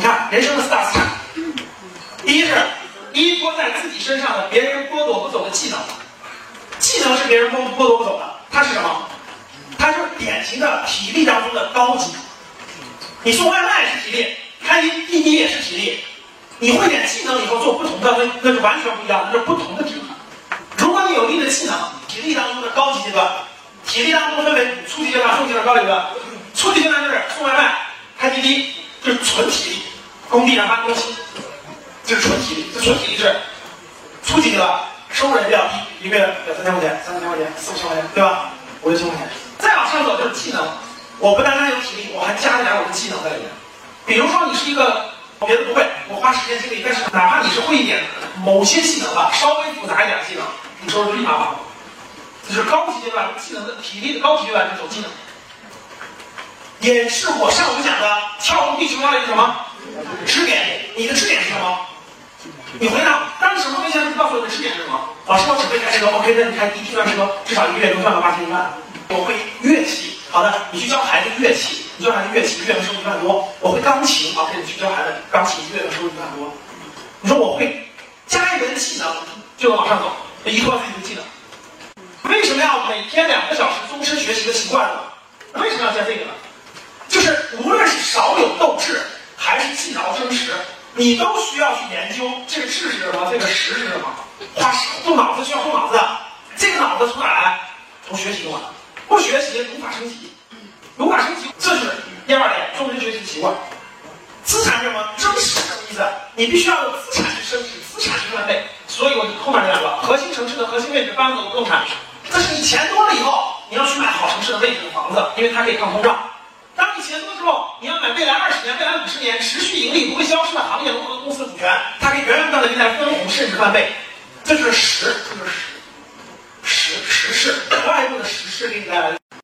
你看人生的四大资产，第一是依托在自己身上的别人剥夺不走的技能，技能是别人剥剥夺不走的，它是什么？它就是典型的体力当中的高级。你送外卖是体力，开滴滴也是体力。你会点技能以后做不同的，那那就完全不一样，那是不同的体能。如果你有力的技能，体力当中的高级阶段，体力当中分为初级阶段、中级阶段、高级阶段。初级阶段就是送外卖、开滴滴，就是纯体力，工地上搬东西，就是纯体力。这纯体力是初级阶段，收入也比较低，一个月两三千块钱、三四千块钱、四五千块钱，对吧？五六千块钱。再往上走就是技能，我不单单有体力，我还加了点我的技能在里面。比如说你是一个。别的不会，我花时间精力，但是哪怕你是会一点某些技能吧，稍微复杂一点技能，你收入立马翻这是高级阶段技能的体力的高级阶段走技能，也是我上午讲的跳入地球上的一个什么支点？你的支点是什么？你回答，当你什么没钱，你告诉我的支点是什么？老师，我只会开车，OK，那你开第一段车，至少一个月能赚到八千一万。我会乐器，好的，你去教孩子乐器。你教孩子乐器，一个月能收入一万多。我会钢琴，，OK，，你去教孩子钢琴，一个月能收入一万多。你说我会加一门技能，就能往上走，依托自己的技能。为什么要每天两个小时终身学习的习惯呢？为什么要加这个呢？就是无论是少有斗志，你都需要去研究这个志是什么，这个实是什么。花动脑子需要动脑子，这个脑子从哪来？从学习中来。不学习无法升级。无法升级，这是第二点，终身学习的习惯。资产是什么？真实什么意思？你必须要有资产去升值，资产去翻倍。所以我后面这两个核心城市的核心位置，搬走不动产。这是你钱多了以后，你要去买好城市的位置的房子，因为它可以抗通胀。当你钱多之后，你要买未来二十年、未来五十年持续盈利、不会消失的行业龙头公司的股权，它可以源源不断的进来分红，甚至翻倍。这就是十，这就是十，